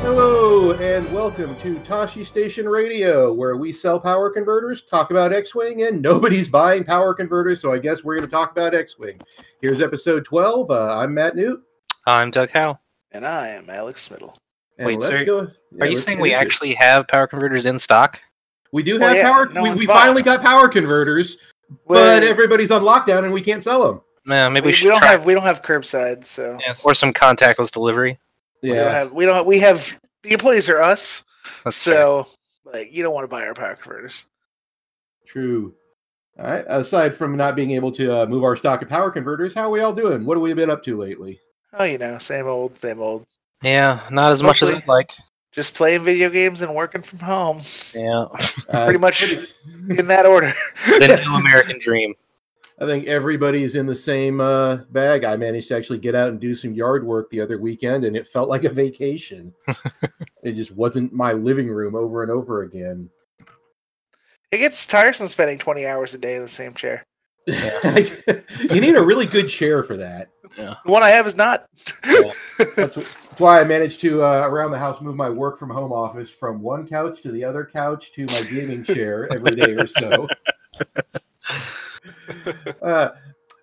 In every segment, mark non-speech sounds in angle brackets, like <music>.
Hello and welcome to Tashi Station Radio, where we sell power converters, talk about X-wing, and nobody's <laughs> buying power converters, so I guess we're going to talk about X-wing. Here's episode 12. Uh, I'm Matt Newt. I'm Doug Howe. And I am Alex Smittle. And Wait, let's sir, go. Are you let's saying we actually have power converters in stock? We do Well, have yeah, power? no we we finally got power converters, but everybody's on lockdown and we can't sell them. Man, maybe we, we, we should don't try have we don't have curbside, so yeah, or some contactless delivery. Yeah, we don't have we don't have, we have the employees are us, That's fair. so like you don't want to buy our power converters. True. All right. Aside from not being able to uh, move our stock of power converters, how are we all doing? What have we been up to lately? Oh, you know, same old, same old. Yeah, not as much as Mostly- I'd like. Just playing video games and working from home Yeah, <laughs> Uh, Pretty much- in that order. the <laughs> new American dream. I think everybody's in the same uh, bag. I managed to actually get out and do some yard work the other weekend, and it felt like a vacation. <laughs> it just wasn't my living room over and over again. It gets tiresome spending twenty hours a day in the same chair. you need a really good chair for that. The one I have is not. Yeah. <laughs> That's, wh- that's why I managed to uh, around the house move my work from home office from one couch to the other couch to my gaming chair every day or so. <laughs> Uh,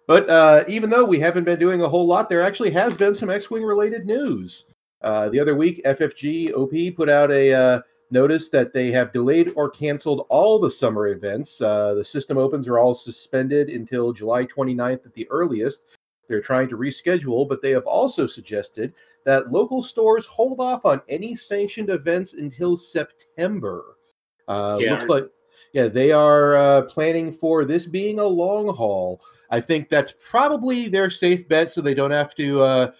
but uh, even though we haven't been doing a whole lot, there actually has been some X-wing related news. Uh, the other week, FFG OP put out a uh, notice that they have delayed or canceled all the summer events. Uh, the system opens are all suspended until July 29th at the earliest. They're trying to reschedule, but they have also suggested that local stores hold off on any sanctioned events until September. Uh, Yeah. Looks like, yeah, they are uh, planning for this being a long haul. I think that's probably their safe bet, so they don't have to, uh,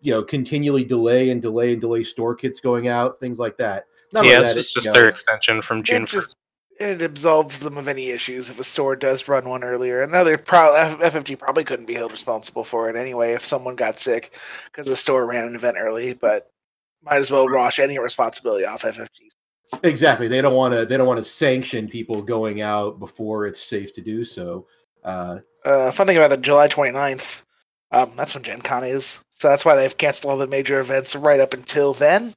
you know, continually delay and delay and delay store kits going out, things like that. Not yeah, only it's that, just, you know, their extension from June first. It absolves them of any issues if a store does run one earlier. And probably FFG probably couldn't be held responsible for it anyway if someone got sick because the store ran an event early. But might as well wash any responsibility off FFG. Exactly. They don't want to. They don't want to sanction people going out before it's safe to do so. Uh, Uh, fun thing about the July 29th, um, that's when Gen Con is. So that's why they've canceled all the major events right up until then.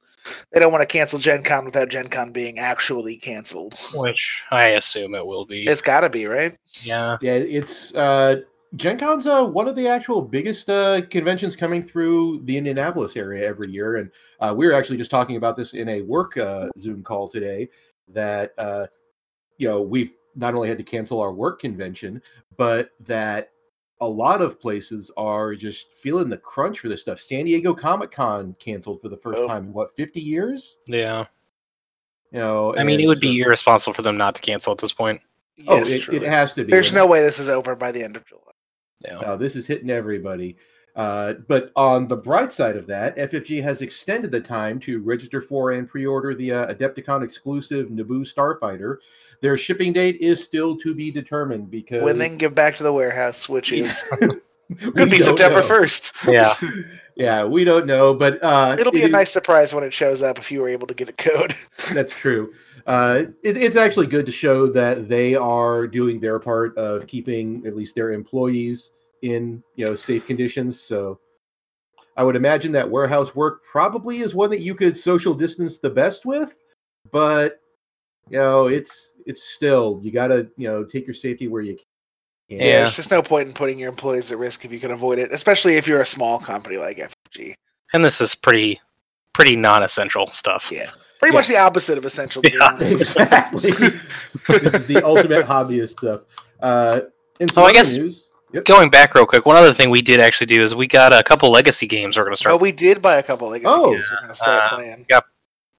They don't want to cancel Gen Con without Gen Con being actually canceled. which I assume it will be. It's got to be, right? yeah, yeah, it's uh, Gen Con's uh, one of the actual biggest uh, conventions coming through the Indianapolis area every year, and uh, we were actually just talking about this in a work uh, Zoom call today. That uh, you know we've not only had to cancel our work convention, but that a lot of places are just feeling the crunch for this stuff. San Diego Comic Con canceled for the first Oh. time in what fifty years. yeah. You know, I mean, it and would be so- irresponsible for them not to cancel at this point. Oh, Yes, it, it has to be. There's and- no way this is over by the end of July. Yeah. Uh, this is hitting everybody. Uh, but on the bright side of that, FFG has extended the time to register for and pre-order the uh, Adepticon exclusive Naboo Starfighter. Their shipping date is still to be determined because When they can give back to the warehouse, which is <laughs> we could be September know. first. <laughs> Yeah. <laughs> Yeah, we don't know, but uh, It'll be it a is- nice surprise when it shows up if you were able to get a code. That's true. Uh, it, it's actually good to show that they are doing their part of keeping at least their employees in you know safe conditions. So I would imagine that warehouse work probably is one that you could social distance the best with, but you know it's it's still you got to you know take your safety where you can. Yeah. There's just no point in putting your employees at risk if you can avoid it, especially if you're a small company like FFG. And this is pretty, pretty non-essential stuff. Yeah. Pretty much the opposite of essential, Yeah. <laughs> exactly. this <laughs> is <laughs> the ultimate hobbyist stuff. Uh, and some Oh, I guess- news. Yep. Going back real quick, one other thing we did actually do is we got a couple legacy games we're going to start. Oh, we did buy a couple legacy Oh. games we're going to start Uh, playing.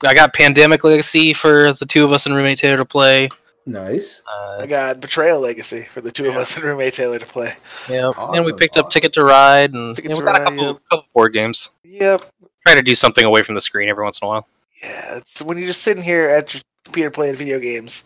I got Pandemic Legacy for the two of us and roommate Taylor to play. Nice. Uh, I got Betrayal Legacy for the two of us and roommate Taylor to play. yeah, and we Awesome, picked up. Ticket to Ride, and Ticket yeah, to we got a couple, yep. couple board games. Yep. Try to do something away from the screen every once in a while. Yeah, it's when you're just sitting here at your computer playing video games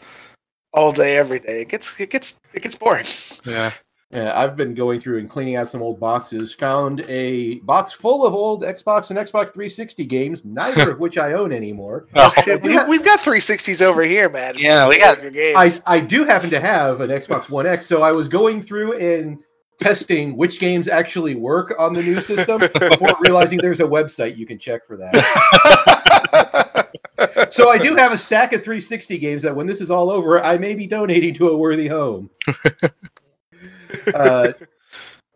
all day, every day. It gets it gets it gets boring. Yeah. Uh, I've been going through and cleaning out some old boxes. Found a box full of old Xbox and Xbox 360 games, neither of which I own anymore. <laughs> Oh, Shit, we, we've got 360s over here, man. Yeah, we got- your games. I I do happen to have an Xbox One X, so I was going through and testing which games actually work on the new system before <laughs> realizing there's a website you can check for that. <laughs> so I do have a stack of 360 games that when this is all over, I may be donating to a worthy home. Uh,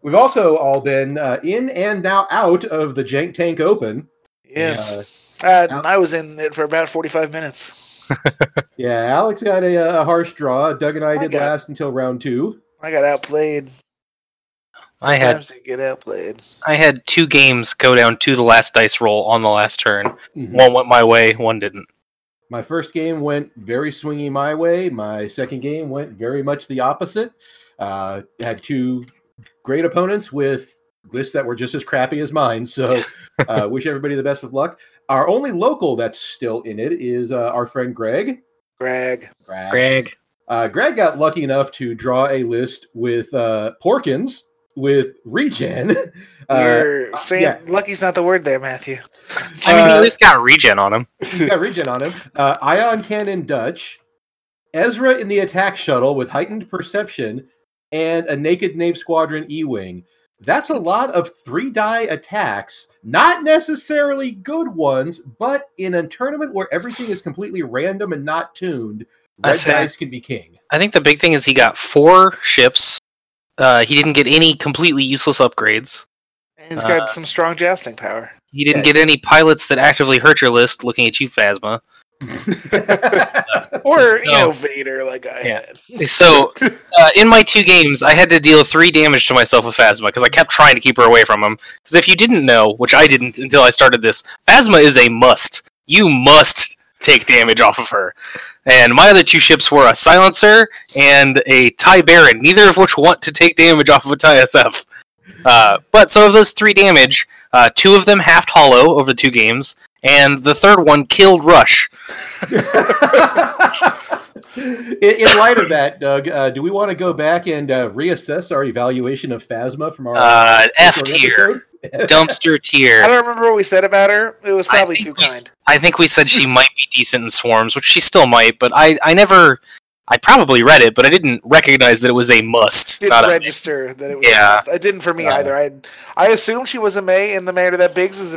we've also all been uh, in and now out of the Jank Tank Open. yes. Uh, and I was in it for about 45 minutes. <laughs> Yeah, Alex got a, a harsh draw. Doug and I I did got- last until round two. I got outplayed. I had you get outplayed. I had two games go down to the last dice roll on the last turn. Mhm. One went my way, one didn't. My first game went very swingy my way. My second game went very much the opposite. Uh, had two great opponents with lists that were just as crappy as mine. So, <laughs> uh, wish everybody the best of luck. Our only local that's still in it is uh, our friend Greg. Greg. Greg. Uh, Greg got lucky enough to draw a list with uh, Porkins with Regen. <laughs> Uh, You're saying yeah. lucky's not the word there, Matthew. I mean, he Uh, at least got regen on him. <laughs> He's got regen on him. Uh, Ion Cannon Dutch, Ezra in the attack shuttle with heightened perception, and a Naked Knave Squadron E Wing. That's a lot of three die attacks, not necessarily good ones, but in a tournament where everything is completely random and not tuned, I red say- dice can be king. I think the big thing is he got four ships. Uh, he didn't get any completely useless upgrades. And he's got Uh, some strong jousting power. He didn't Yeah. get any pilots that actively hurt your list. Looking at you, Phasma. <laughs> Or, you know, Vader, like I Yeah. had. So, <laughs> uh, in my two games, I had to deal three damage to myself with Phasma because I kept trying to keep her away from him. Because if you didn't know, which I didn't until I started this, Phasma is a must. You must take damage off of her. And my other two ships were a Silencer and a TIE Baron, neither of which want to take damage off of a TIE SF. Uh, but so of those three damage, uh, two of them halved hollow over the two games, and the third one killed Rush. <laughs> in, in light of that, Doug, uh, do we want to go back and uh, reassess our evaluation of Phasma from our Uh, F tier, <laughs> dumpster tier. I don't remember what we said about her. It was probably too we- kind. I think we said she <laughs> might be decent in swarms, which she still might, but I, I never, I probably read it, but I didn't recognize that it was a must. Didn't Not a, register that it was. Yeah. It didn't for me Uh, either. I I assumed she was a May in the manner that Biggs is.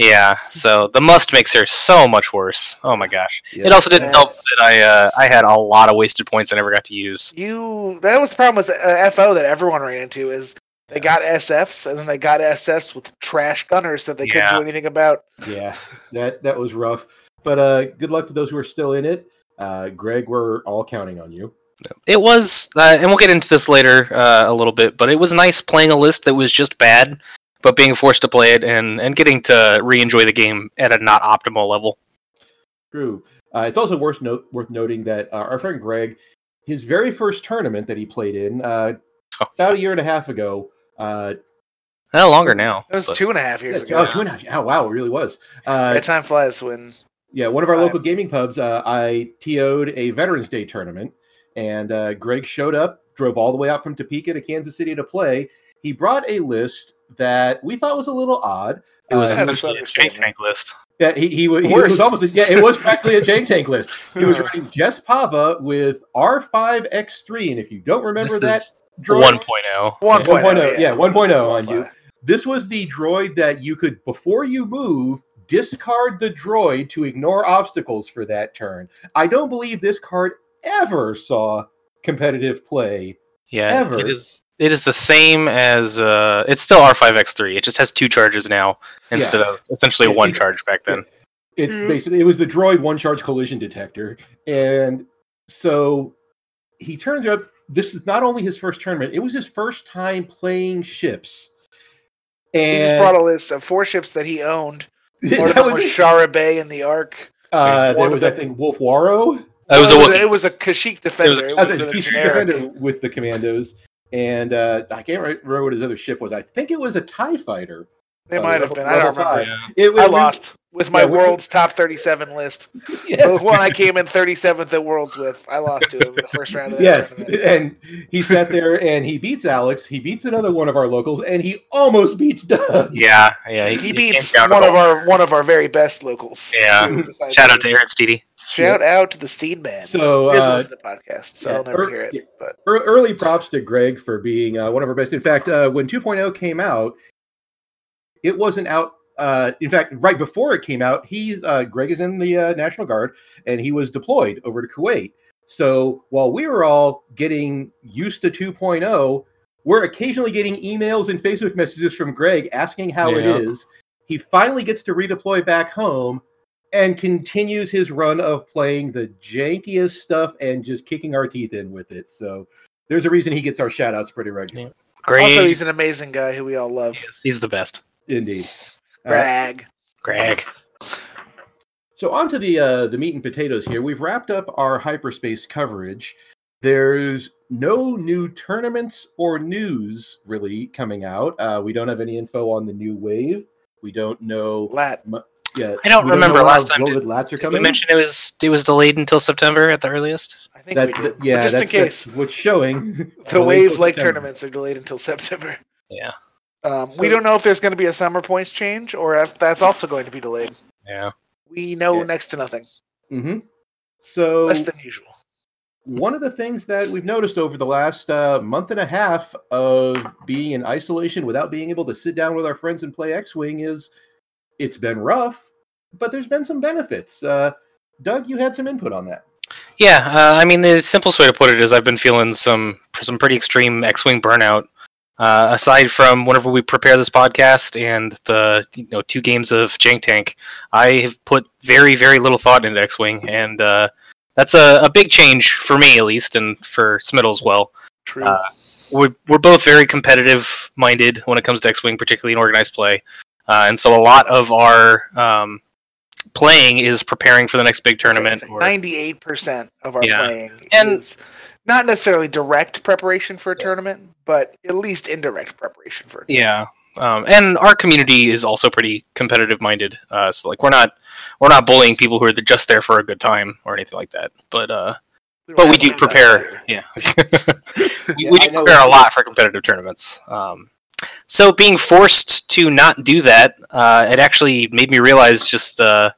A, yeah, so the must makes her so much worse. Oh my gosh! Yeah. It also didn't Yeah. help that I, uh, I had a lot of wasted points I never got to use. you that was the problem with uh, FO that everyone ran into is they got SFs and then they got SFs with trash gunners that they couldn't do anything about. Yeah, that that was rough. But uh, good luck to those who are still in it. Uh, Greg, we're all counting on you. It was, uh, and we'll get into this later uh, a little bit, but it was nice playing a list that was just bad, but being forced to play it and, and getting to re-enjoy the game at a not optimal level. True. Uh, it's also worth note worth noting that uh, our friend Greg, his very first tournament that he played in uh, Oh, about a year and a half ago. Uh, no longer now. It was but- two and a half years yeah, oh, ago. two and a half. Oh, wow, it really was. Uh, That time flies when Yeah, one of our Five. local gaming pubs, uh, I TO'd a Veterans Day tournament, and uh, Greg showed up, drove all the way out from Topeka to Kansas City to play. He brought a list that we thought was a little odd. It was Uh, essentially a understandable. tank tank list. Yeah, he, he, he was almost yeah, it was practically a Jank Tank list. <laughs> He was Uh. running Jess Pava with R5X3, and if you don't remember This that is droid, 1.0. 1.0. 1.0, yeah, 1.0 on Qualify. you. This was the droid that you could, before you move, discard the droid to ignore obstacles for that turn. I don't believe this card ever saw competitive play. Yeah, Ever. it is. It is the same as uh, it's still R5X3. It just has two charges now instead of essentially It- one it- charge back then. It's Mhm. basically it was the droid one charge collision detector, and so he turns out this is not only his first tournament; it was his first time playing ships. He And just brought a list of four ships that he owned. <laughs> One of that them was was. Shara Bey in the Ark. Uh, there was, of I think, Wullffwarro. It was it, a was a, it was a Kashyyyk Defender. It was the a Chief generic. Defender with the commandos, and uh, I can't remember what his other ship was. I think it was a Tie Fighter. They Uh, might have been. I don't Rebel remember. Yeah. It, I lost. With my Yeah, world's top 37 list. <laughs> Yes. The one I came in 37th at Worlds with, I lost to him in the first round of that Yes, tournament. and he sat there and he beats Alex. He beats another one of our locals, and he almost beats Doug. Yeah, yeah. He came beats one of our one of our very best locals. Yeah. too, Shout out to me. Aaron Steedy. Shout out to the Steed Man. So, he doesn't uh, listen to the podcast, so yeah, I'll never er- hear it. yeah. But Early props to Greg for being uh, one of our best. In fact, uh, when 2.0 came out, it wasn't out. Uh, in fact, right before it came out, he uh, Greg is in the uh, National Guard and he was deployed over to Kuwait. So while we were all getting used to 2.0, we're occasionally getting emails and Facebook messages from Greg asking how Yeah. it is. He finally gets to redeploy back home and continues his run of playing the jankiest stuff and just kicking our teeth in with it. So there's a reason he gets our shout outs pretty regularly. Great. also, he's an amazing guy who we all love. Yes, he's the best. Indeed. Brag. Greg. so on to the uh, the meat and potatoes here. We've wrapped up our hyperspace coverage. There's no new tournaments or news really coming out. Uh, we don't have any info on the new wave. We don't know. Lat. Yeah, I don't we remember know last time. Velvet Did, Lats are coming. we mention it was it was delayed until September at the earliest? I think that, we did. that- But yeah, just that's, in case. that's what's showing. <laughs> The Wave till Lake September. tournaments are delayed until September. Yeah. Um, So- we don't know if there's going to be a summer points change or if that's also going to be delayed. Yeah. We know Yeah. next to nothing, hmm So less than usual. one of the things that we've noticed over the last uh, month and a half of being in isolation without being able to sit down with our friends and play X-wing is it's been rough, but there's been some benefits. Uh, Doug, you had some input on that. Yeah, uh, I mean the simplest way to put it is I've been feeling some some pretty extreme X-wing burnout. Uh, aside from whenever we prepare this podcast and the you know two games of Jank Tank, I have put very very little thought into X-wing, and uh, that's a, a big change for me at least, and for Smittle as well. True. uh, We're we're both very competitive minded when it comes to X-wing, particularly in organized play, uh, and so a lot of our um, playing is preparing for the next big tournament. Ninety-eight percent of our Yeah. playing And- is not necessarily direct preparation for a tournament, but at least indirect preparation for. A Yeah, um, and our community is also pretty competitive minded. Uh, so like we're not we're not bullying people who are just there for a good time or anything like that. But uh, don't but we do prepare. Yeah, we, <laughs> <laughs> Yeah, we do prepare a lot for competitive tournaments. Um, so being forced to not do that, uh, it actually made me realize just uh,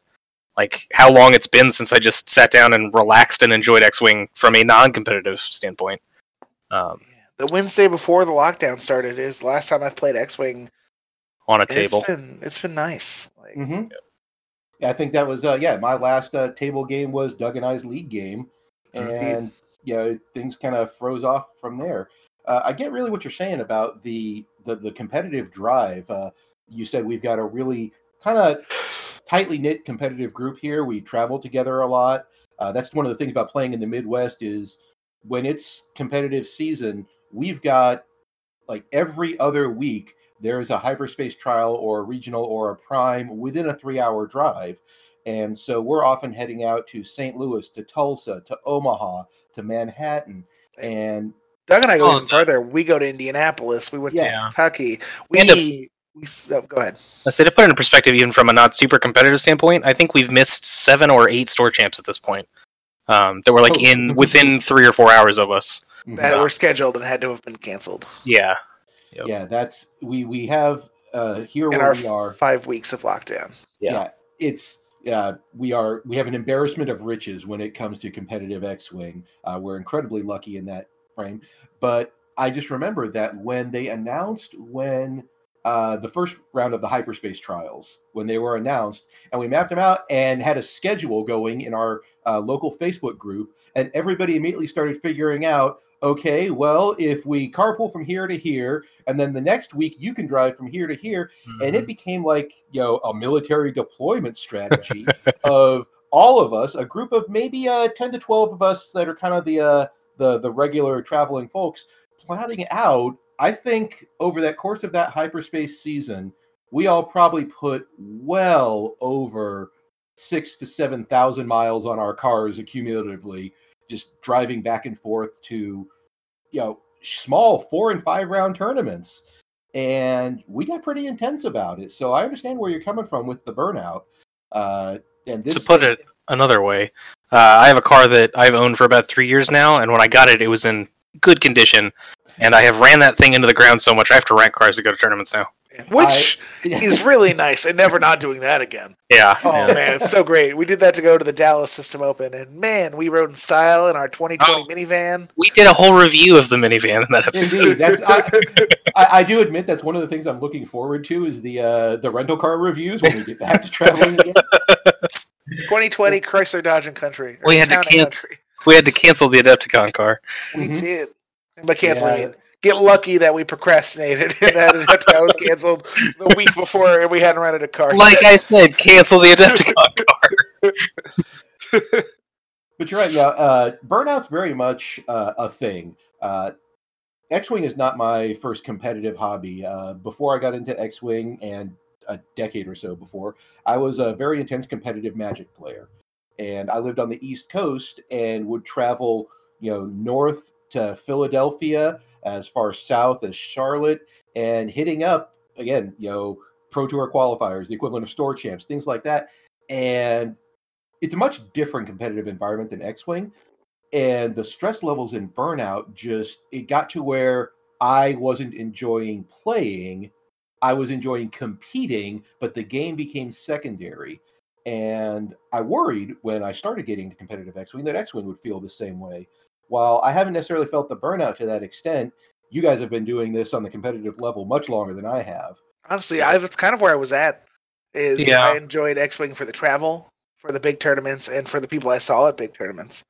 like how long it's been since I just sat down and relaxed and enjoyed X Wing from a non-competitive standpoint. Um, The Wednesday before the lockdown started is the last time I've played X-wing. on a table. It's been it's been nice. Like, hmm Yeah, I think that was uh, yeah. My last uh, table game was Doug and I's league game, Indeed. and you know things kind of froze off from there. Uh, I get really what you're saying about the the, the competitive drive. Uh, you said we've got a really kind of tightly knit competitive group here. We travel together a lot. Uh, that's one of the things about playing in the Midwest is when it's competitive season, we've got like every other week there's a hyperspace trial or a regional or a prime within a three hour drive. And so we're often heading out to St. Louis, to Tulsa, to Omaha, to Manhattan. And Doug and I go Oh, even further. We go to Indianapolis. We went Yeah. to Kentucky. We And a- we oh, go ahead. I say to put it in perspective, even from a not super competitive standpoint, I think we've missed seven or eight store champs at this point. Um, that were like Oh. in <laughs> within three or four hours of us. That Yeah. were scheduled and had to have been canceled. Yeah, Yep. yeah, that's we we have uh here In where our we are. five weeks of lockdown. Yeah. yeah it's uh, we are we have an embarrassment of riches when it comes to competitive X-wing. Uh, we're incredibly lucky in that frame. But I just remember that when they announced when uh, the first round of the hyperspace trials, when they were announced, and we mapped them out and had a schedule going in our uh, local Facebook group, and everybody immediately started figuring out. Okay, well, if we carpool from here to here, and then the next week you can drive from here to here, and it became like you know a military deployment strategy <laughs> of all of us a group of maybe uh 10 to 12 of us that are kind of the uh the the regular traveling folks plotting out i think over that course of that hyperspace season we all probably put well over six to seven thousand miles on our cars accumulatively just driving back and forth to you know small four and five round tournaments and we got pretty intense about it. So I understand where you're coming from with the burnout. Uh, and this to put it another way, uh, I have a car that I've owned for about three years now, and when I got it, it was in good condition. And I have ran that thing into the ground so much, I have to rent cars to go to tournaments now. Which is really nice, and never not doing that again. Yeah. Oh yeah. man, it's so great. We did that to go to the Dallas System Open, and man, we rode in style in our 2020 Oh. minivan. We did a whole review of the minivan in that episode. Indeed, that's I, <laughs> I, I do admit that's one of the things I'm looking forward to is the uh, the rental car reviews when we get back to traveling again. <laughs> 2020 Chrysler Dodge and Country. We had to cancel- We had to cancel the Adepticon car. We Mhm. did. By canceling, I Yeah. get lucky that we procrastinated <laughs> and that <laughs> that was canceled the week before, and we hadn't rented a car. Like yet. I said, cancel the Adepticon <laughs> car. But you're right. Yeah, uh, burnout's very much uh, a thing. Uh, X-wing is not my first competitive hobby. Uh, before I got into X-wing, and a decade or so before, I was a very intense competitive Magic player, and I lived on the East Coast and would travel, you know, north to Philadelphia, as far south as Charlotte, and hitting up again, you know, Pro Tour qualifiers, the equivalent of store champs, things like that, and it's a much different competitive environment than X-wing, and the stress levels and burnout just it got to where I wasn't enjoying playing, I was enjoying competing, but the game became secondary. And I worried when I started getting to competitive X-wing that X-wing would feel the same way. While I haven't necessarily felt the burnout to that extent, you guys have been doing this on the competitive level much longer than I have. Honestly, I that's kind of where I was at. Is Yeah. I enjoyed X Wing for the travel, for the big tournaments, and for the people I saw at big tournaments.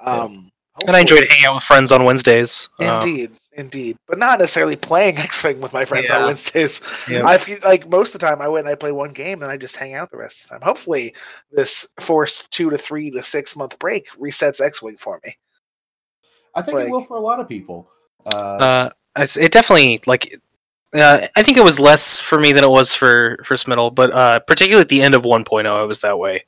Um, And I enjoyed hanging out with friends on Wednesdays. Um, Indeed, indeed, but not necessarily playing <laughs> X Wing with my friends on Wednesdays. Yeah. I feel like most of the time I went and I play one game and I just hang out the rest of the time. Hopefully, this forced two to three to six month break resets X Wing for me. I think it will for a lot of people. Uh, uh, it definitely like. Uh, I think it was less for me than it was for for Smittle, but uh, particularly at the end of 1.0, it was that way.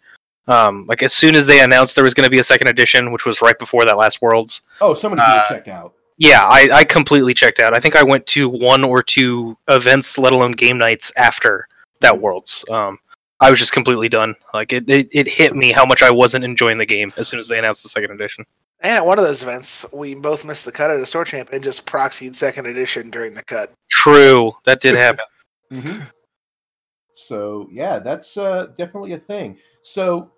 Um, like as soon as they announced there was going to be a second edition, which was right before that last Worlds, oh, so many people uh, checked out. Yeah, I, I completely checked out. I think I went to one or two events, let alone game nights after that Worlds. Um, I was just completely done. Like it, it, it hit me how much I wasn't enjoying the game as soon as they announced the second edition. And at one of those events, we both missed the cut at a store champ and just proxied second edition during the cut. True, that did <laughs> happen. hmm So yeah, that's uh, definitely a thing. So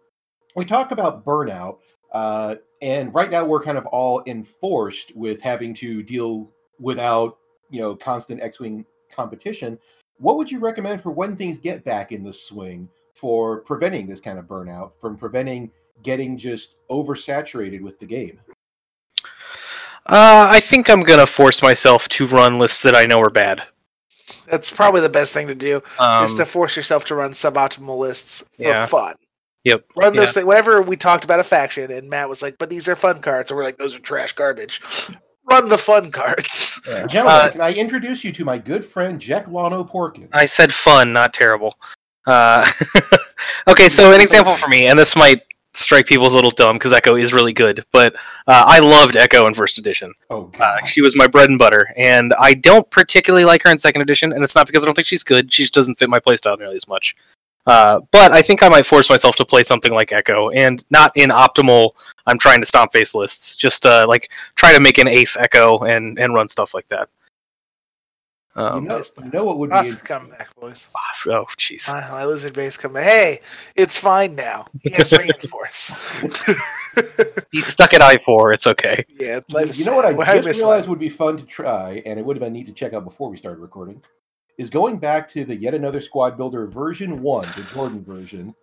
we talk about burnout, uh, and right now we're kind of all enforced with having to deal without you know constant X-wing competition. What would you recommend for when things get back in the swing for preventing this kind of burnout, from preventing getting just oversaturated with the game? Uh, I think I'm gonna force myself to run lists that I know are bad. That's probably the best thing to do Um, is to force yourself to run suboptimal lists for yeah. fun. Yep. Run those yeah. things. Whenever we talked about a faction, and Matt was like, "But these are fun cards," and we're like, "Those are trash garbage." <laughs> Run the fun cards. Gentlemen, Uh, can I introduce you to my good friend Jek Tono Porkin? I said fun, not terrible. Uh, <laughs> okay, so an example for me, and this might strike people as a little dumb because Echo is really good, but uh, I loved Echo in first edition. oh Uh, she was my bread and butter, and I don't particularly like her in second edition, and it's not because I don't think she's good. She just doesn't fit my playstyle nearly as much. Uh, but I think I might force myself to play something like Echo, and not in optimal. I'm trying to stomp face lists. Just uh, like try to make an ace Echo and and run stuff like that. you, Um, know, you know what would be Us come back, boys. oh, jeez. My, my lizard base come back. Hey, it's fine now. He has <laughs> reinforce. <laughs> He's stuck at I four. It's okay. yeah, life is you know what I sad. Well, just miss realized would be fun to try, and it would have been neat to check out before we started recording, is going back to the yet another squad builder version one, the Jordan version.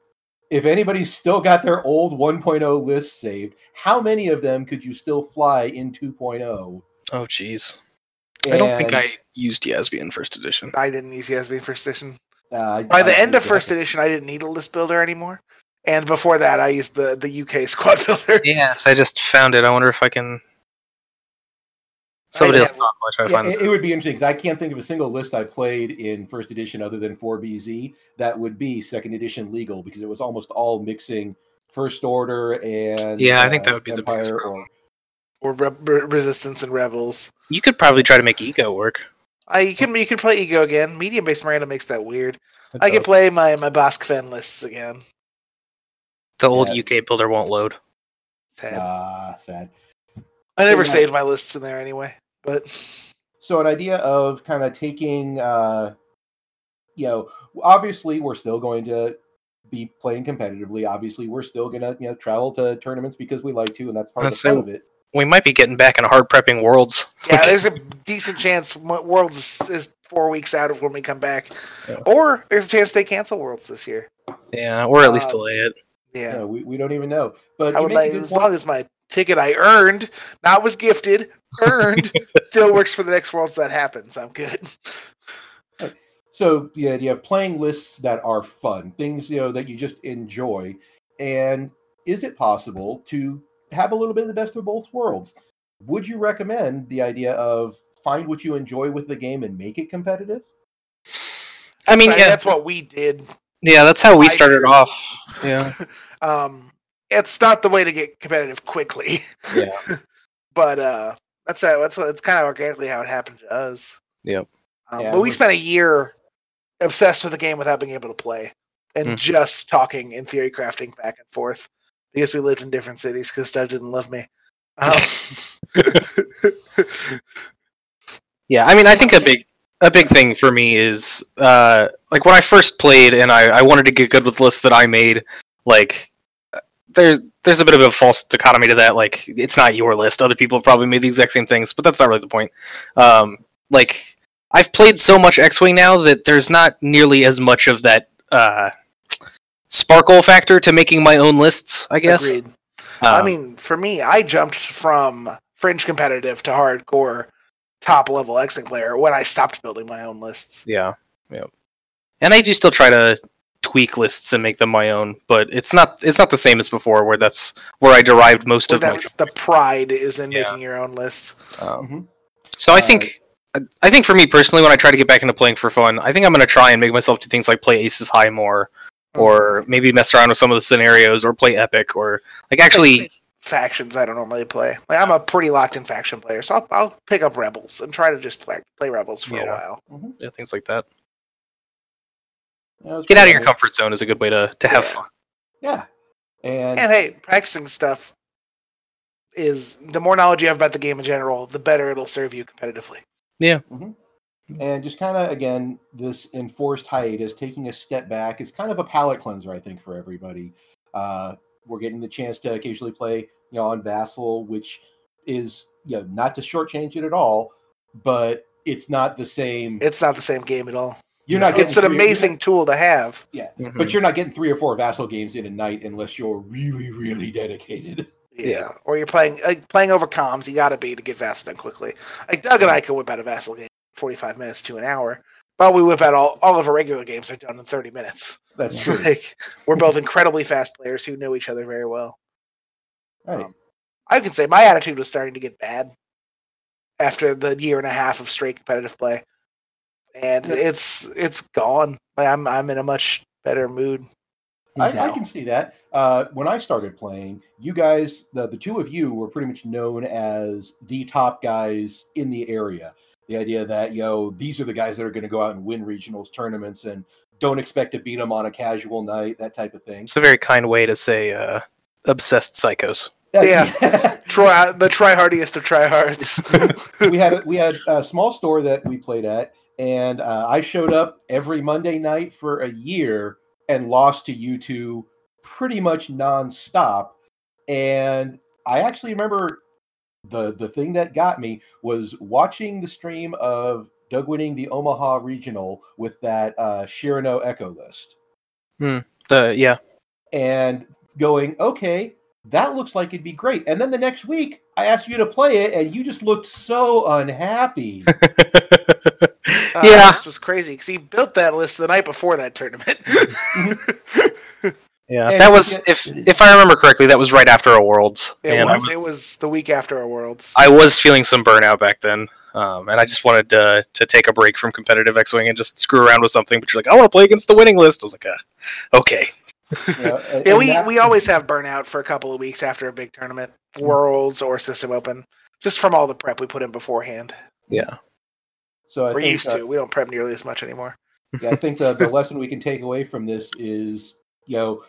If anybody's still got their old 1.0 list saved, how many of them could you still fly in 2.0? Oh, jeez. I don't think I used Yasby in first edition. I didn't use Yasby in first edition. uh, By the I- end of first edition, I didn't need a list builder anymore. And before that, I used the, the UK <laughs> squad builder. Yes, I just found it. I wonder if I can. Somebody else have- talk while I try to Yeah, find it, it would be interesting because I can't think of a single list I played in first edition other than 4BZ that would be second edition legal because it was almost all mixing first order and Yeah, I think uh, that would be the biggest Empire problem. or Re- Re- Resistance and Rebels. You could probably try to make Ego work. I you can you can play Ego again. Medium based Miranda makes that weird. It I can play my my Bossk Fenn lists again. The old Yeah. UK builder won't load. Sad. Ah, sad. I never yeah. saved my lists in there anyway. But So an idea of kind of taking, uh, you know, obviously we're still going to be playing competitively. Obviously, we're still going to you know travel to tournaments because we like to, and that's part of the fun it. of it. We might be getting back into hard prepping worlds. yeah, there's a decent chance Worlds is, is four weeks out of when we come back, Yeah. or there's a chance they cancel Worlds this year. yeah, or at least Um, delay it. Yeah, Yeah, we, we don't even know. But I would like as long as my ticket I earned, not was gifted, earned, <laughs> still works for the next Worlds that happens. I'm good. So yeah, you have playing lists that are fun, things you know that you just enjoy, and is it possible to have a little bit of the best of both worlds? Would you recommend the idea of find what you enjoy with the game and make it competitive? I mean, So, yeah, that's what we did. yeah, that's how we started off. <laughs> Yeah, Um, it's not the way to get competitive quickly. Yeah. <laughs> but uh, that's how, that's what, that's kind of organically how it happened to us. Yep. Um, Yeah, but we spent a year obsessed with the game without being able to play, and Mhm. just talking and theory crafting back and forth because we lived in different cities because Doug didn't love me. Um, <laughs> yeah. I mean, I think a big a big thing for me is uh, like when I first played and I, I wanted to get good with lists that I made. Like, there's there's a bit of a false dichotomy to that. Like, it's not your list. Other people have probably made the exact same things, but that's not really the point. Um, like, I've played so much X-wing now that there's not nearly as much of that uh, sparkle factor to making my own lists. I guess. Agreed. I Um, mean, for me, I jumped from fringe competitive to hardcore top level X Wing player when I stopped building my own lists. Yeah, yeah. And I do still try to tweak lists and make them my own, but it's not it's not the same as before, where that's where I derived most Where of my. that's the pride is in Yeah. making your own list. Um, Mhm. so I Uh, think I think for me personally, when I try to get back into playing for fun, I think I'm going to try and make myself do things like play Aces High more, or maybe mess around with some of the scenarios, or play Epic, or like actually. factions I don't normally play. Like I'm a pretty locked in faction player, so I'll, I'll pick up rebels and try to just play play rebels for a Yeah. while. Yeah, things like that. Yeah, Get out of your neat. comfort zone is a good way to, to have Yeah. fun. Yeah, and And hey, practicing stuff is the more knowledge you have about the game in general, the better it'll serve you competitively. Yeah. And just kind of again this enforced hiatus taking a step back is kind of a palate cleanser i think for everybody uh we're getting the chance to occasionally play you know on vassal which is you know not to shortchange it at all but it's not the same It's not the same game at all. You're not It's an three- you're amazing tool to have. Mhm. but you're not getting three or four vassal games in a night unless you're really really dedicated Yeah. Yeah. Or you're playing like, playing over comms. You got to be to get Vassal done quickly. Like Doug and I can whip out a Vassal game 45 minutes to an hour, but we whip out all, all of our regular games are done in 30 minutes. that's <laughs> true like we're both incredibly fast players who know each other very well. right um, I can say my attitude was starting to get bad after the year and a half of straight competitive play, and it's it's gone. I'm I'm in a much better mood. I, I can see that. Uh, when I started playing, you guys, the, the two of you, were pretty much known as the top guys in the area. The idea that, yo, these are the guys that are going to go out and win regionals tournaments and don't expect to beat them on a casual night, that type of thing. It's a very kind way to say uh, obsessed psychos. Yeah. <laughs> Try the tryhardiest of tryhards. <laughs> we had we had a small store that we played at, and uh, I showed up every Monday night for a year and lost to you two pretty much nonstop. And I actually remember the the thing that got me was watching the stream of Doug winning the Omaha Regional with that uh, Shirano Echo list, The yeah, and going, okay. That looks like it'd be great. And then the next week, I asked you to play it, and you just looked so unhappy. <laughs> Uh, Yeah. this was crazy because he built that list the night before that tournament. <laughs> yeah. And that was yeah. if if I remember correctly, that was right after a Worlds, it and I was was, it was the week after our worlds. I was feeling some burnout back then. Um, and I just wanted to to take a break from competitive X Wing and just screw around with something. But you're like, I want to play against the winning list. I was like, uh, okay. You <laughs> know, and- yeah, we that- we always have burnout for a couple of weeks after a big tournament, worlds or system open, just from all the prep we put in beforehand. Yeah. So I We're think, used uh, to. We don't prep nearly as much anymore. yeah, I think the, the <laughs> lesson we can take away from this is, you know,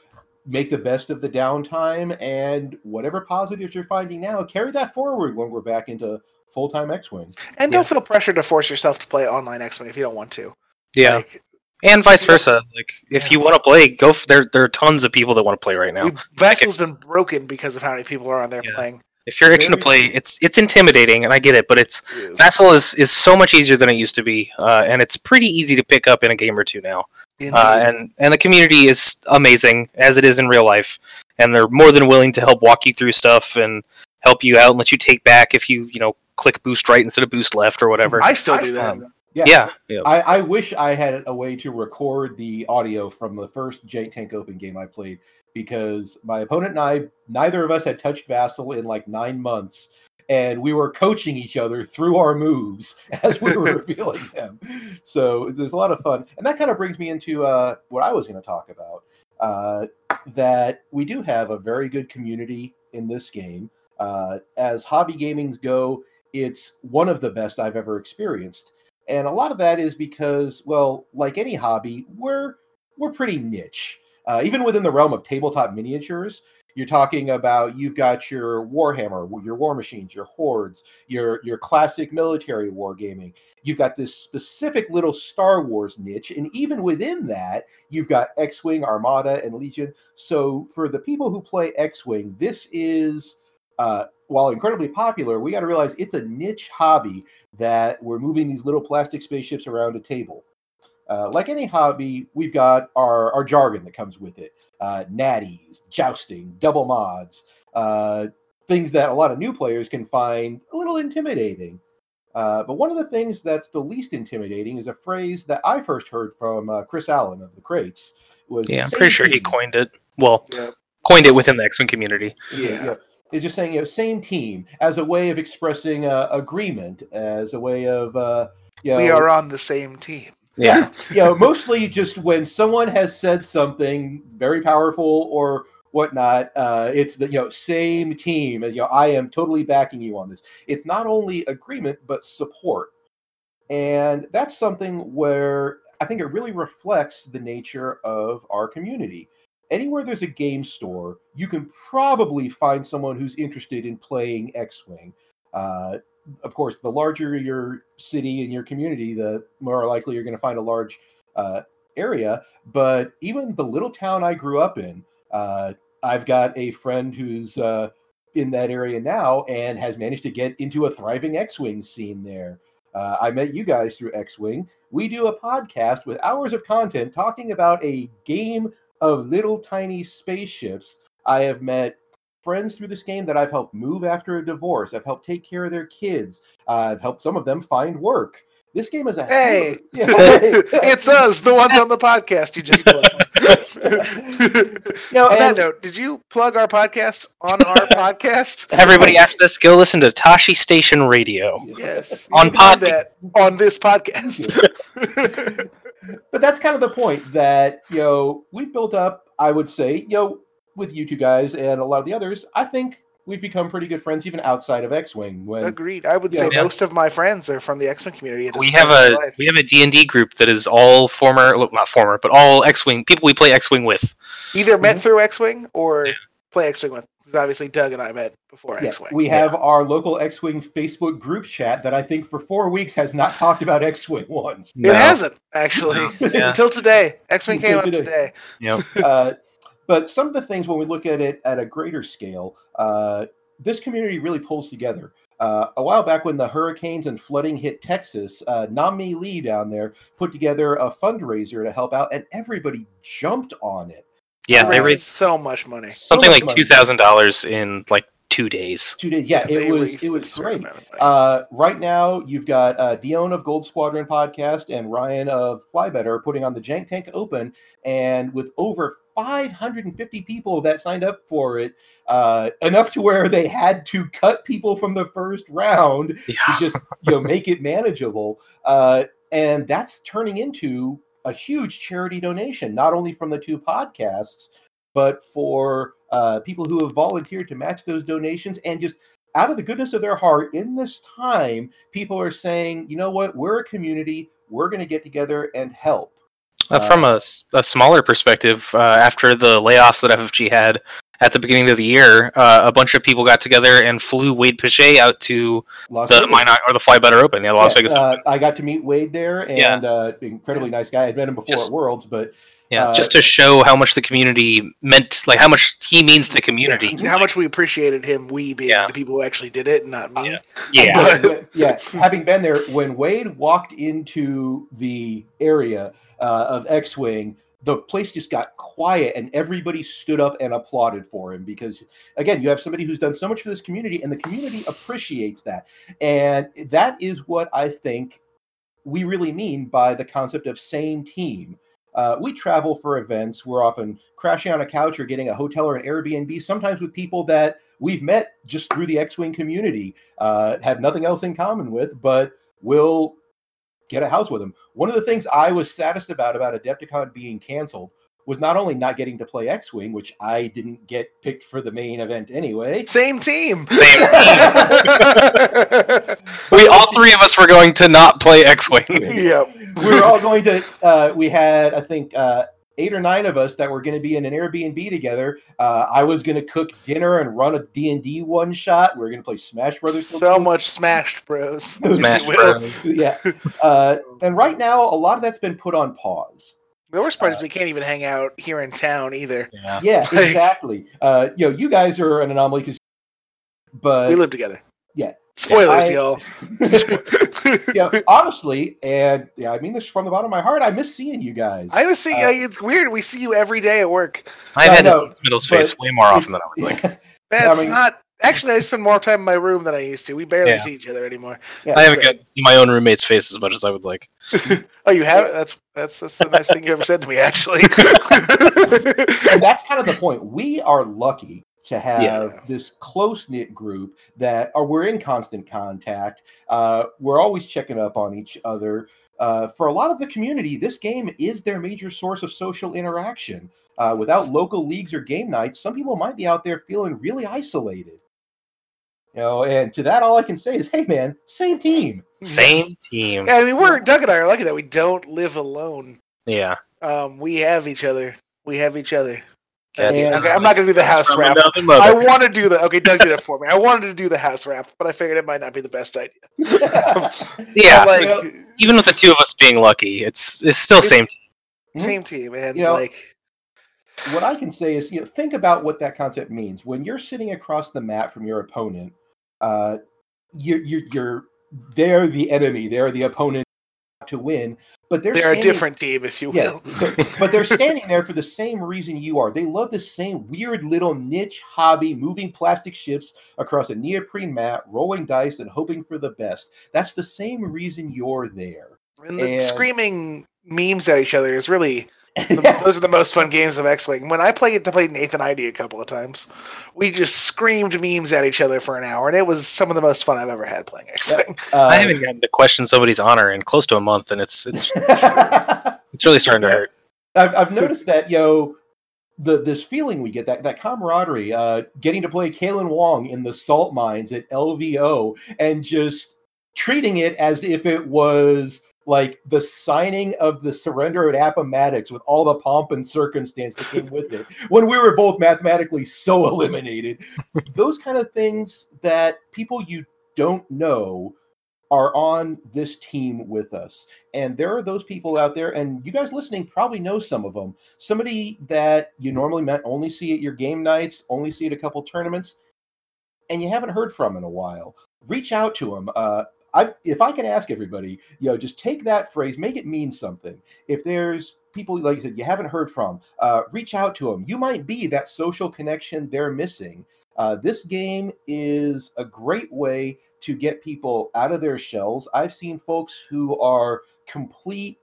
make the best of the downtime and whatever positives you're finding now, carry that forward when we're back into full time X Wing. And don't feel pressure to force yourself to play online X Wing if you don't want to. Yeah, Like, and vice versa. Like if Yeah. you want to play, go. F- there, there are tons of people that want to play right now. we- Vassal's been broken because of how many people are on there Yeah. playing. If you're itching to play, it's it's intimidating, and I get it, but it's It is. Vassal is, is so much easier than it used to be, uh, and it's pretty easy to pick up in a game or two now. Uh, and and the community is amazing as it is in real life, and they're more than willing to help walk you through stuff and help you out and let you take back if you you know click boost right instead of boost left or whatever. I still do that. um, Yeah. yeah, yeah, I, I wish I had a way to record the audio from the first Jank Tank Open game I played because my opponent and I, neither of us had touched Vassal in like nine months, and we were coaching each other through our moves <laughs> as we were <laughs> revealing them. So there's a lot of fun, and that kind of brings me into uh, what I was going to talk about. Uh, that we do have a very good community in this game. Uh, as hobby gamings go, it's one of the best I've ever experienced and a lot of that is because well like any hobby we're we're pretty niche. Uh, even within the realm of tabletop miniatures you're talking about you've got your warhammer your war machines your hordes your your classic military wargaming. You've got this specific little star wars niche and even within that you've got x-wing armada and legion. So for the people who play x-wing this is uh, while incredibly popular we got to realize it's a niche hobby that we're moving these little plastic spaceships around a table. Uh, like any hobby, we've got our, our jargon that comes with it uh, natties, jousting, double mods, uh, things that a lot of new players can find a little intimidating. Uh, but one of the things that's the least intimidating is a phrase that I first heard from uh, Chris Allen of the Crates. Was yeah. I'm pretty sure he coined it. Well, Yeah. coined it within the X Wing community. Yeah. It's just saying, you know, same team as a way of expressing uh, agreement, as a way of, uh, you know, We are on the same team. yeah, <laughs> you know, mostly just when someone has said something very powerful or whatnot, uh, it's the you know same team, and you know I am totally backing you on this. It's not only agreement but support, and that's something where I think it really reflects the nature of our community. Anywhere there's a game store, you can probably find someone who's interested in playing X-wing. Uh, of course, the larger your city and your community, the more likely you're going to find a large uh, area. But even the little town I grew up in, uh, I've got a friend who's uh, in that area now and has managed to get into a thriving X-wing scene there. Uh, I met you guys through X-wing. We do a podcast with hours of content talking about a game of little tiny spaceships. I have met friends through this game that I've helped move after a divorce. I've helped take care of their kids. Uh, I've helped some of them find work. This game is a Hey, <laughs> <laughs> Yeah, hey. it's us, the ones on the podcast you just plugged. <laughs> You know, on that note, did you plug our podcast on our podcast? Everybody after this, go listen to Tashi Station Radio. Yes. On you can do Podbean. that on this podcast. But that's kind of the point that you know we've built up. I would say, you know, with you two guys and a lot of the others, I think we've become pretty good friends even outside of X-wing. When Agreed. I would say Yeah. most of my friends are from the X Men community. We have a my life. we have a D and D group that is all former, well, not former, but all X Wing people we play X Wing with. either met Mhm. through X Wing or Yeah. play X Wing with. Because obviously Doug and I met before Yeah, X Wing. we have our local X-wing Facebook group chat that I think for four weeks has not talked about X-wing once. <laughs> It hasn't actually <laughs> Yeah. until today. X Wing came Until out today. today. Yep. <laughs> uh, but some of the things when we look at it at a greater scale, uh, this community really pulls together. Uh, a while back, when the hurricanes and flooding hit Texas, uh, Nami Lee down there put together a fundraiser to help out, and everybody jumped on it. Yeah, they raised so much money. So something much like two thousand dollars in like two days. Two days. Yeah, They it was it was great. amount of money. Uh, right now, you've got uh, Dion of Gold Squadron podcast and Ryan of Flybetter putting on the Jank Tank Open, and with over 550 people that signed up for it, uh, enough to where they had to cut people from the first round to just you know make it manageable. Uh, and that's turning into a huge charity donation, not only from the two podcasts, but for uh, people who have volunteered to match those donations. And just out of the goodness of their heart in this time, people are saying, you know what, we're a community, we're going to get together and help. Uh, from a smaller perspective, uh, after the layoffs that FFG had at the beginning of the year, uh, a bunch of people got together and flew Wade Pichet out to Las the Vegas. Minot or the Fly Better Open, yeah, Las Yeah, Vegas. uh, Open. I got to meet Wade there, and Yeah. uh, incredibly nice guy. I'd met him before Just- at Worlds, but Yeah, uh, just to show how much the community meant, like how much he means to the community. How much we appreciated him, we being Yeah. the people who actually did it, not me. Yeah, But <laughs> yeah, having been there, when Wade walked into the area uh, of X Wing, the place just got quiet and everybody stood up and applauded for him because, again, you have somebody who's done so much for this community and the community appreciates that. And that is what I think we really mean by the concept of same team. Uh, we travel for events. We're often crashing on a couch or getting a hotel or an Airbnb, sometimes with people that we've met just through the X Wing community uh, have nothing else in common with, but will get a house with them. One of the things I was saddest about about Adepticon being canceled was not only not getting to play X Wing, which I didn't get picked for the main event anyway. Same team. Same team. <laughs> we all three of us were going to not play X-wing. <laughs> yep. we were all going to. Uh, we had, I think, uh, eight or nine of us that were going to be in an Airbnb together. Uh, I was going to cook dinner and run a D and D one shot. We were going to play Smash Brothers. So much smashed, bros. <laughs> Smash. Bros. yeah. Uh, and right now, a lot of that's been put on pause. The worst part is we can't even hang out here in town either. Yeah. Yeah, <laughs> Like- exactly. Uh, you know, you guys are an anomaly because, but we live together. yeah. Spoilers, I- y'all. <laughs> you <laughs> know, honestly, and yeah, I mean this from the bottom of my heart. I miss seeing you guys. I was seeing. Uh, it's weird. We see you every day at work. I've I had know, to see Smittle's face way more often than I would like. <laughs> That's mean- not. Actually, I spend more time in my room than I used to. We barely Yeah. see each other anymore. Yeah, I haven't great. gotten to see my own roommate's face as much as I would like. Oh, you have it. That's that's that's the nice thing you ever said to me. Actually. and that's kind of the point. We are lucky to have Yeah. this close knit group that are we're in constant contact. Uh, we're always checking up on each other. Uh, for a lot of the community, this game is their major source of social interaction. Uh, without local leagues or game nights, some people might be out there feeling really isolated. You know, and to that, all I can say is, "Hey, man, same team." Same <laughs> team. Yeah, I mean, we're Doug and I are lucky that we don't live alone. Yeah. Um, we have each other. We have each other. God, And- Okay, I'm not gonna do the house From rap. another mother. I want to do the. Okay, Doug did it for me. I wanted to do the house wrap, but I figured it might not be the best idea. <laughs> yeah. But, you like even with the two of us being lucky, it's it's still same team. Mhm. same team, and You know, like what I can say is, you know, think about what that concept means. When you're sitting across the mat from your opponent, uh, you're, you're, you're they're the enemy, they're the opponent to win, but they're they're a different team, if you Yeah, will. but <laughs> they're standing there for the same reason you are. They love the same weird little niche hobby, moving plastic ships across a neoprene mat, rolling dice, and hoping for the best. That's the same reason you're there. And the And- screaming memes at each other is really <laughs> the, those are the most fun games of X-wing. When I played to play Nathan ID a couple of times, we just screamed memes at each other for an hour, and it was some of the most fun I've ever had playing X-wing. <laughs> Uh, I haven't gotten to question somebody's honor in close to a month, and it's it's <laughs> it's really starting to hurt. I've, I've noticed that, yo, the this feeling we get that that camaraderie, uh, getting to play Kalen Wong in the salt mines at LVO and just treating it as if it was like the signing of the surrender at Appomattox with all the pomp and circumstance that came with it <laughs> when we were both mathematically so eliminated. Those kind of things that people you don't know are on this team with us. And there are those people out there, and you guys listening probably know some of them. Somebody that you normally met only see at your game nights, only see at a couple tournaments, and you haven't heard from in a while. Reach out to them. Uh, I, if I can ask everybody, you know, just take that phrase, make it mean something. If there's people like you said you haven't heard from, uh, reach out to them. You might be that social connection they're missing. Uh, this game is a great way to get people out of their shells. I've seen folks who are complete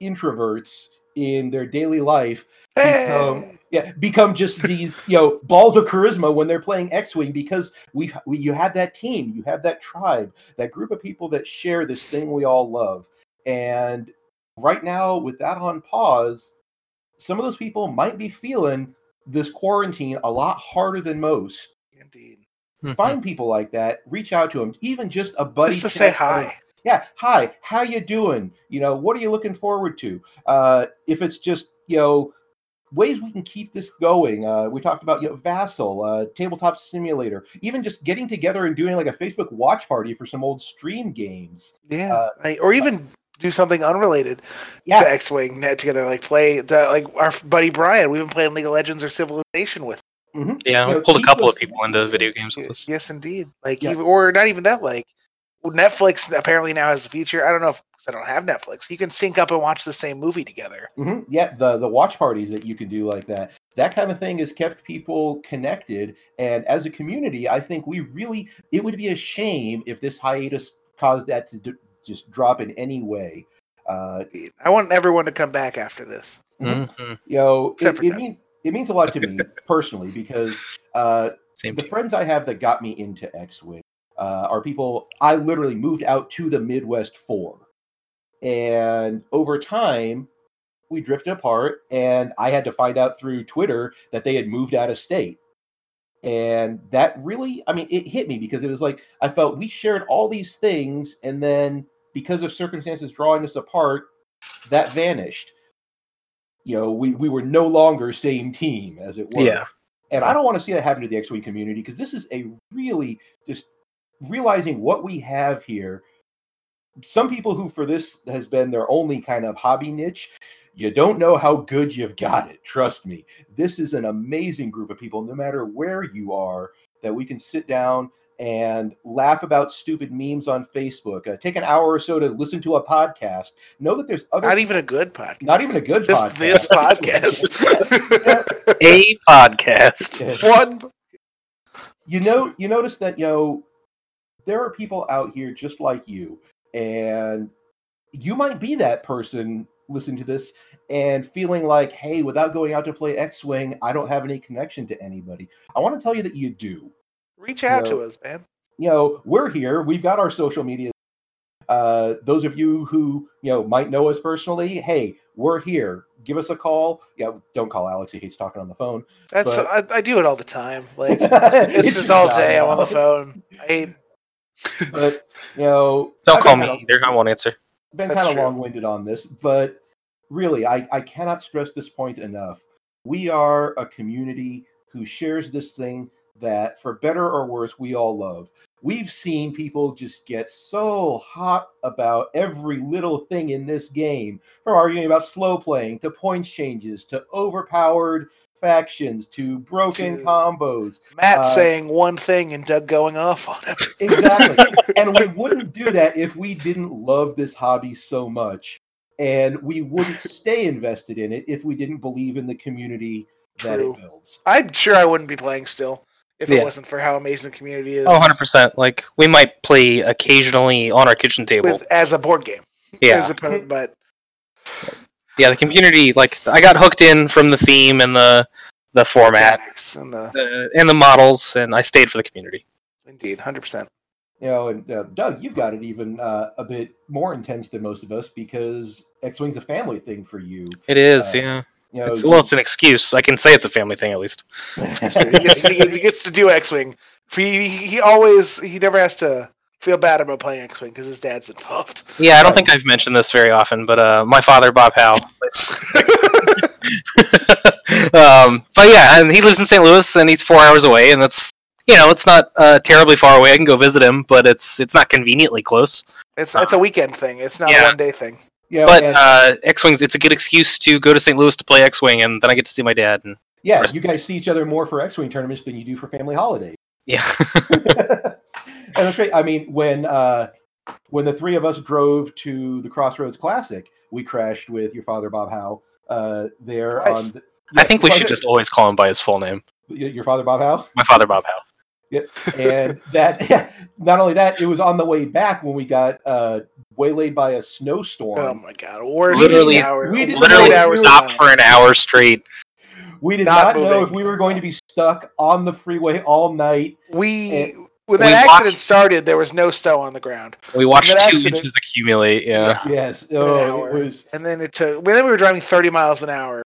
introverts in their daily life become yeah become just these <laughs> you know balls of charisma when they're playing X-wing because we, we you have that team, you have that tribe, that group of people that share this thing we all love. And right now, with that on pause, some of those people might be feeling this quarantine a lot harder than most Indeed. find people like that reach out to them even just a buddy Just to say chat on hi. yeah hi how you doing you know what are you looking forward to uh if it's just you know ways we can keep this going uh we talked about you know vassal uh tabletop simulator even just getting together and doing like a facebook watch party for some old stream games Yeah, Uh, like- or even do something unrelated yeah to X Wing net together, like play the like our buddy Brian. We've been playing League of Legends or Civilization with. mhm. Yeah, You know, pulled a couple us- of people into video games with us. Yes, indeed. Like, Yeah. even, or not even that. Like, Netflix apparently now has a feature. I don't know if 'cause I don't have Netflix. You can sync up and watch the same movie together. hmm Yeah, the the watch parties that you can do like that. That kind of thing has kept people connected, and as a community, I think we really it would be a shame if this hiatus caused that to d- just drop in any way. Uh, I want everyone to come back after this. Mhm. you know, Except it, it means it means a lot to me <laughs> personally because uh, the team. friends I have that got me into X Wing uh, are people I literally moved out to the Midwest for. And over time, we drifted apart, and I had to find out through Twitter that they had moved out of state. And that really, I mean, it hit me because it was like I felt we shared all these things, and then because of circumstances drawing us apart, that vanished. You know, we, we were no longer same team, as it were. Yeah. And I don't want to see that happen to the X-Wing community because this is a really just realizing what we have here. Some people who for this has been their only kind of hobby niche, you don't know how good you've got it. Trust me. This is an amazing group of people, no matter where you are, that we can sit down and laugh about stupid memes on Facebook. Uh, take an hour or so to listen to a podcast. Know that there's other Not even a good podcast. not even a good Just podcast. this podcast. <laughs> A podcast. <laughs> One. you know you notice that you know there are people out here just like you and you might be that person listening to this and feeling like hey without going out to play x-wing i don't have any connection to anybody i want to tell you that you do Reach out No. to us, man. you know we're here we've got our social media uh those of you who you know might know us personally hey we're here give us a call yeah don't call alex he hates talking on the phone That's But- I, I do it all the time. Like <laughs> it's, just all day. I'm on the <laughs> phone. I hate <laughs> but you know Don't I've call me kinda- either. I won't answer. been That's kind of long-winded on this, but really, I, I cannot stress this point enough. We are a community who shares this thing that, for better or worse, we all love. We've seen people just get so hot about every little thing in this game, from arguing about slow playing to points changes to overpowered factions to broken To- combos. Matt Uh, saying one thing and Doug going off on it. <laughs> Exactly. and we wouldn't do that if we didn't love this hobby so much. And we wouldn't stay invested in it if we didn't believe in the community that True. it builds. I'm sure I wouldn't be playing still if Yeah. it wasn't for how amazing the community is Oh, 100%. Like, we might play occasionally on our kitchen table. with as a board game. yeah. As opposed, but yeah, the community, like, I got hooked in from the theme and the the format mechanics and the uh, and the models, and I stayed for the community. indeed, hundred percent. You know, and uh, Doug, you've got it even uh, a bit more intense than most of us because X Wing's a family thing for you. It is, Uh, yeah. You know, It's, well, it's an excuse. I can say it's a family thing at least. <laughs> He gets, he gets- he gets to do X Wing. He he always he never has to feel bad about playing X Wing because his dad's involved. Yeah, I don't think I've mentioned this very often, but uh, my father, Bob Howe. plays- <laughs> um, but yeah, and he lives in St. Louis, and he's four hours away, and that's you know, it's not uh, terribly far away. I can go visit him, but it's it's not conveniently close. It's it's a weekend thing. It's not a one day thing. you know, But and- uh, X Wings, it's a good excuse to go to St. Louis to play X Wing, and then I get to see my dad. And yeah, you guys see each other more for X Wing tournaments than you do for family holidays. yeah, <laughs> <laughs> and that's great. I mean, when uh, when the three of us drove to the Crossroads Classic, we crashed with your father, Bob Howe, uh, there Twice. on. The, I think we twice- should just always call him by his full name. your father, Bob Howe, My father, Bob Howe. Yep. And that <laughs> not only that, it was on the way back when we got uh, waylaid by a snowstorm. Oh my god, worst Literally- eight hours. we did- Literally eight hours stopped of for an hour straight. we did not not, know if we were going to be stuck on the freeway all night. We when We that accident watched- started, there was no snow on the ground, We watched That two accident- inches accumulate. Yeah. Yes, oh, hour. it was. and then it took. Well, then we were driving thirty miles an hour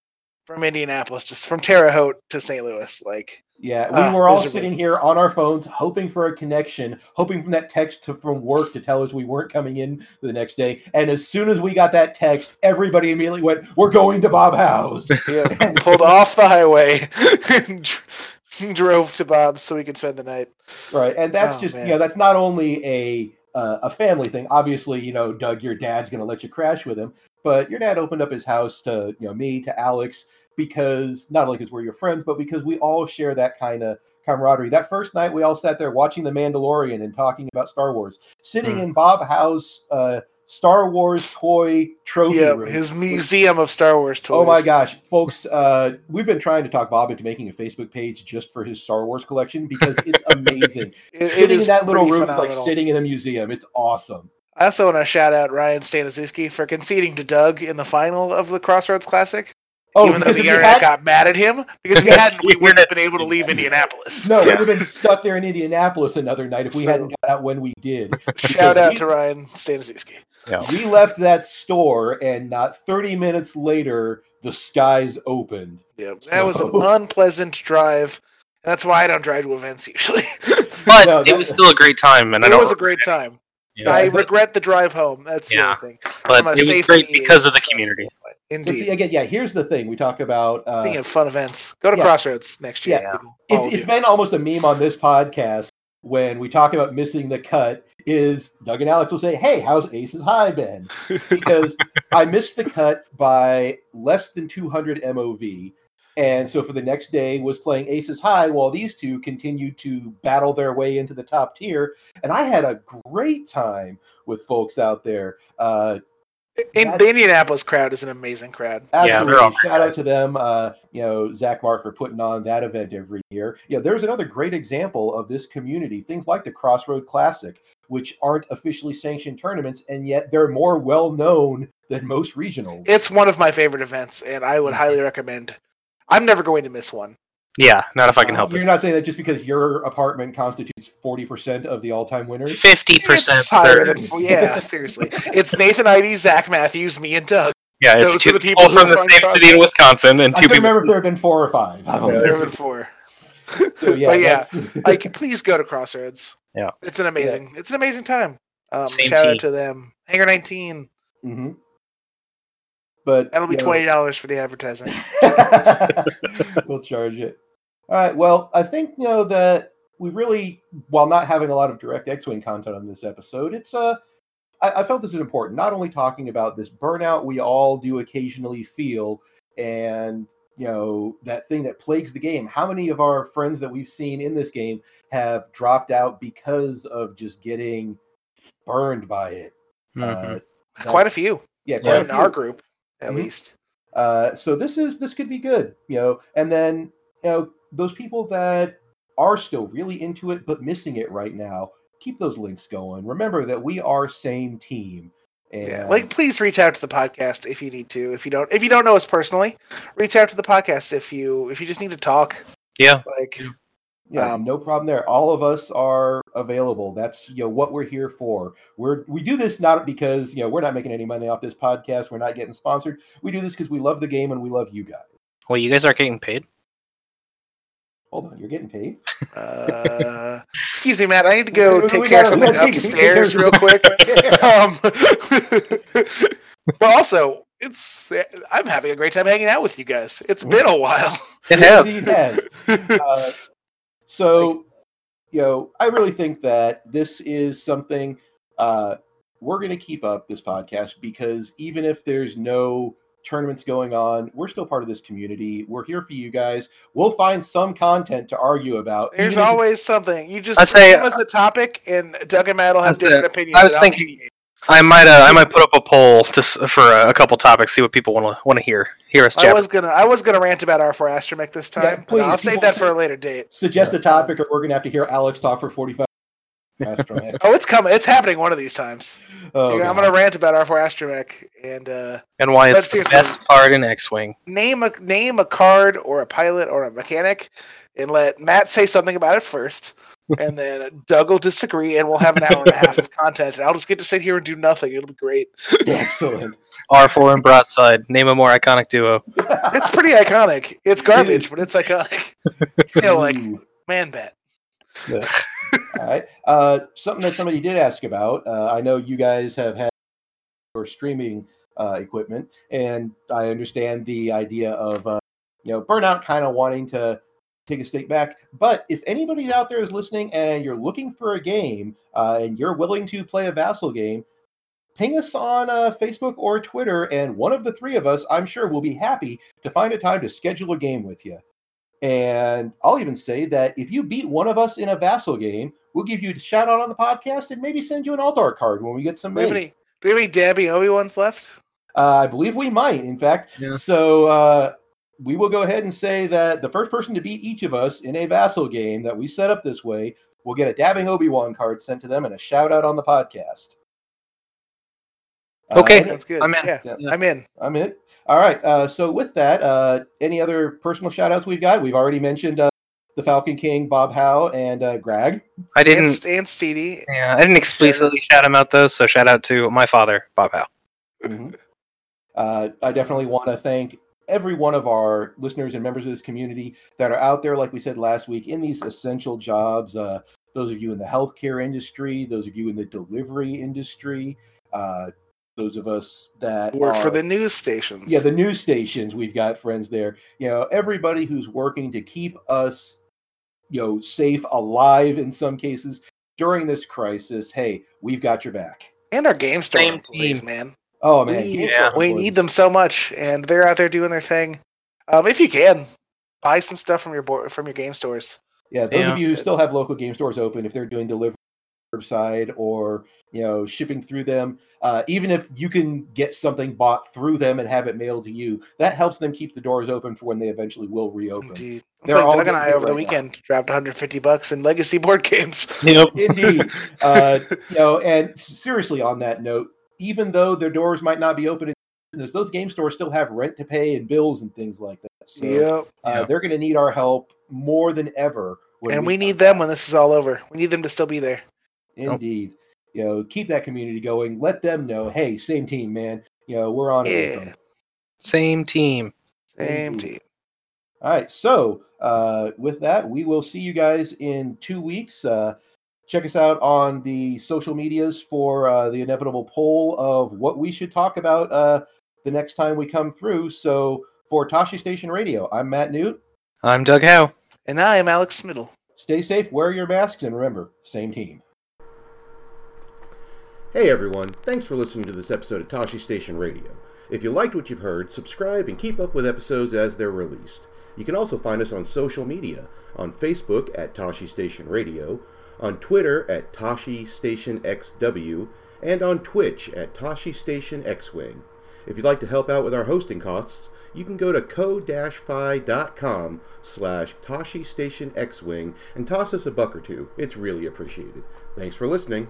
from Indianapolis, just from Terre Haute to St. Louis. Like, Yeah, we Ah, were all miserable. sitting here on our phones, hoping for a connection, hoping from that text to, from work to tell us we weren't coming in the next day. And as soon as we got that text, everybody immediately went, "We're going to Bob Howe's." yeah, <laughs> pulled off the highway and <laughs> dr- <laughs> drove to Bob's so we could spend the night. right, and that's Oh, just man. you know that's not only a uh, a family thing. Obviously, you know, Doug, your dad's going to let you crash with him, but your dad opened up his house to you know me to Alex because not only because we're your friends, but because we all share that kind of camaraderie. That first night, we all sat there watching The Mandalorian and talking about Star Wars, sitting Hmm. in Bob Howe's uh, Star Wars toy trophy Yeah, room. his museum of Star Wars toys. Oh my gosh, folks! Uh, we've been trying to talk Bob into making a Facebook page just for his Star Wars collection because it's <laughs> amazing. It, it sitting is in that little pretty room is like sitting in a museum. It's awesome. I also want to shout out Ryan Staniszewski for conceding to Doug in the final of the Crossroads Classic. Oh, even though the internet had- got mad at him because if he <laughs> hadn't, <laughs> we wouldn't have been able to leave Indianapolis. no, Yeah. we would have been stuck there in Indianapolis another night if we So- hadn't got out when we did. Shout out to Ryan Staniszewski. We left that store, and not 30 minutes later, the skies opened. Yeah, that was an <laughs> unpleasant drive. That's why I don't drive to events usually. <laughs> But No, it was still a great time, and I it don't. was a great time. yeah, I but- regret the drive home. That's the Yeah. other thing. but it was great because of the community. But see, Indeed. again, yeah, here's the thing. We talk about. Uh, Speaking of fun events, go to yeah. Crossroads next year. Yeah. people. All it's, of it's you. been almost a meme on this podcast when we talk about missing the cut is Doug and Alex will say, Hey, how's Aces High been? Because I missed the cut by less than 200 MOV. And so for the next day was playing Aces High while these two continued to battle their way into the top tier. And I had a great time with folks out there. Uh, In, the Indianapolis crowd is an amazing crowd. Absolutely. they're all Shout out to them. Uh, you know, Zach Mark for putting on that event every year. Yeah, there's another great example of this community. Things like the Crossroad Classic, which aren't officially sanctioned tournaments, and yet they're more well known than most regionals. It's one of my favorite events, and I would highly recommend. I'm never going to miss one. Yeah, not if I can Uh, help You're it. not saying that just because your apartment constitutes 40% of the all-time winners. Fifty percent It's higher than- yeah, seriously. It's Nathan Idy, Zach Matthews, me, and Doug. Yeah, it's Those are two the people people who from the same city in Wisconsin and I two can't people. remember if there have been four or five. I don't There know. have been four. <laughs> So, yeah, But yeah, that's- <laughs> Like, please go to Crossroads. Yeah. it's an amazing. It's an amazing time. Um, Same shout team. out to them. Hangar 19. Mhm. But That'll be you twenty dollars for the advertising. <laughs> we'll charge it. All right. Well, I think you know that we really, while not having a lot of direct X-wing content on this episode, it's uh, I, I felt this is important. Not only talking about this burnout we all do occasionally feel, and you know that thing that plagues the game. How many of our friends that we've seen in this game have dropped out because of just getting burned by it? Mhm. Uh, Quite a few. yeah, Yeah. quite a in our group, at Mhm. least. Uh, so this is this could be good, you know. And then you know those people that are still really into it but missing it right now, keep those links going. Remember that we are same team. And Yeah, like please reach out to the podcast if you need to. If you don't, if you don't know us personally, reach out to the podcast if you if you just need to talk. Yeah. Like yeah, um, no problem there. All of us are available. That's you know what we're here for. We're we do this not because you know we're not making any money off this podcast. We're not getting sponsored. We do this because we love the game and we love you guys. Well, you guys are getting paid. Hold on, you're getting paid. uh, <laughs> excuse me, Matt. I need to go We- take we care of something we gotta take care upstairs real quick. <laughs> um, <laughs> but also, it's I'm having a great time hanging out with you guys. It's been a while. It has. he has. Uh, so, you know, I really think that this is something uh, we're going to keep up this podcast because even if there's no tournaments going on, we're still part of this community. We're here for you guys. We'll find some content to argue about. There's even if- always something. You just I say- give us the topic, and Doug and Matt will have say- different opinions. I was thinking- I might. Uh, I might put up a poll just for a, a couple topics. See what people want to want to hear. Hear us I was gonna I was gonna rant about R4 Astromech this time. Yeah, please, I'll save that for a later date. suggest a topic, or we're going to have to hear Alex talk for 45 Astromech. <laughs> Oh, it's coming. It's happening one of these times. Oh, I'm gonna rant about R4 Astromech and uh, And why it's the seriously- best card in X-wing. name a name a card or a pilot or a mechanic, and let Matt say something about it first, and then Doug will disagree, and we'll have an hour and a half of <laughs> content, and I'll just get to sit here and do nothing. It'll be great. Excellent. R4 and Broadside. Name a more iconic duo. <laughs> It's pretty iconic. It's garbage, but it's iconic. You know, like man bet. All right. Uh, something that somebody did ask about. Uh, I know you guys have had your streaming uh, equipment, and I understand the idea of uh, you know burnout kind of wanting to take a step back. But if anybody out there is listening and you're looking for a game uh, and you're willing to play a Vassal game, ping us on uh, Facebook or Twitter, and one of the three of us, I'm sure, will be happy to find a time to schedule a game with you. And I'll even say that if you beat one of us in a Vassal game, we'll give you a shout out on the podcast and maybe send you an alt art card when we get some Do we have made. any? Do we have any Dabby Obi Wans left? Uh, I believe we might, in fact. Yeah. So uh, we will go ahead and say that the first person to beat each of us in a Vassal game that we set up this way will get a Dabbing Obi Wan card sent to them and a shout out on the podcast. Uh, Okay. any- That's good. I'm in. Yeah, Yeah. I'm in. I'm in. All right. Uh, so with that, uh, any other personal shout outs we've got? We've already mentioned uh, the Falcon King, Bob Howe, and uh, Greg. I didn't. St- and Steedy. Yeah, I didn't explicitly shout him out though. So shout out to my father, Bob Howe. Mhm. Uh, I definitely want to thank every one of our listeners and members of this community that are out there, like we said last week, in these essential jobs. Uh, those of you in the healthcare industry, those of you in the delivery industry, uh, those of us that Work for the news stations. yeah the news stations we've got friends there you know everybody who's working to keep us you know safe alive in some cases during this crisis hey we've got your back and our game store Same employees, team. man. oh man we, yeah. We need them so much, and they're out there doing their thing. Um, if you can, buy some stuff from your board from your game stores. yeah those Yeah. of you who still have local game stores open if they're doing delivery curbside or you know shipping through them uh, even if you can get something bought through them and have it mailed to you that helps them keep the doors open for when they eventually will reopen Indeed. They're like all Doug and I hit over the right now. weekend dropped 150 bucks in legacy board games. <laughs> <laughs> Yep. Indeed. <laughs> uh, you know, and seriously, on that note, even though their doors might not be open in business, those game stores still have rent to pay and bills and things like that. So yep. uh, Yeah. they're going to need our help more than ever. And we come need them back. when this is all over. We need them to still be there. Indeed. You know, keep that community going. Let them know, hey, same team, man. You know, we're on it. Yeah. Same team. Same Indeed. team. All right. So, uh, with that, we will see you guys in two weeks. Uh, check us out on the social medias for uh, the inevitable poll of what we should talk about uh, the next time we come through. So, for Tashi Station Radio, I'm Matt Newt. I'm Doug Howe. And I am Alex Smittle. Stay safe, wear your masks, and remember, same team. Hey everyone, thanks for listening to this episode of Tashi Station Radio. If you liked what you've heard, subscribe and keep up with episodes as they're released. You can also find us on social media on Facebook at Tashi Station Radio, on Twitter at Tashi Station XW, and on Twitch at Tashi Station X-Wing. If you'd like to help out with our hosting costs, you can go to ko-fi.com slash Tashi Station X-Wing and toss us a buck or two. It's really appreciated. Thanks for listening.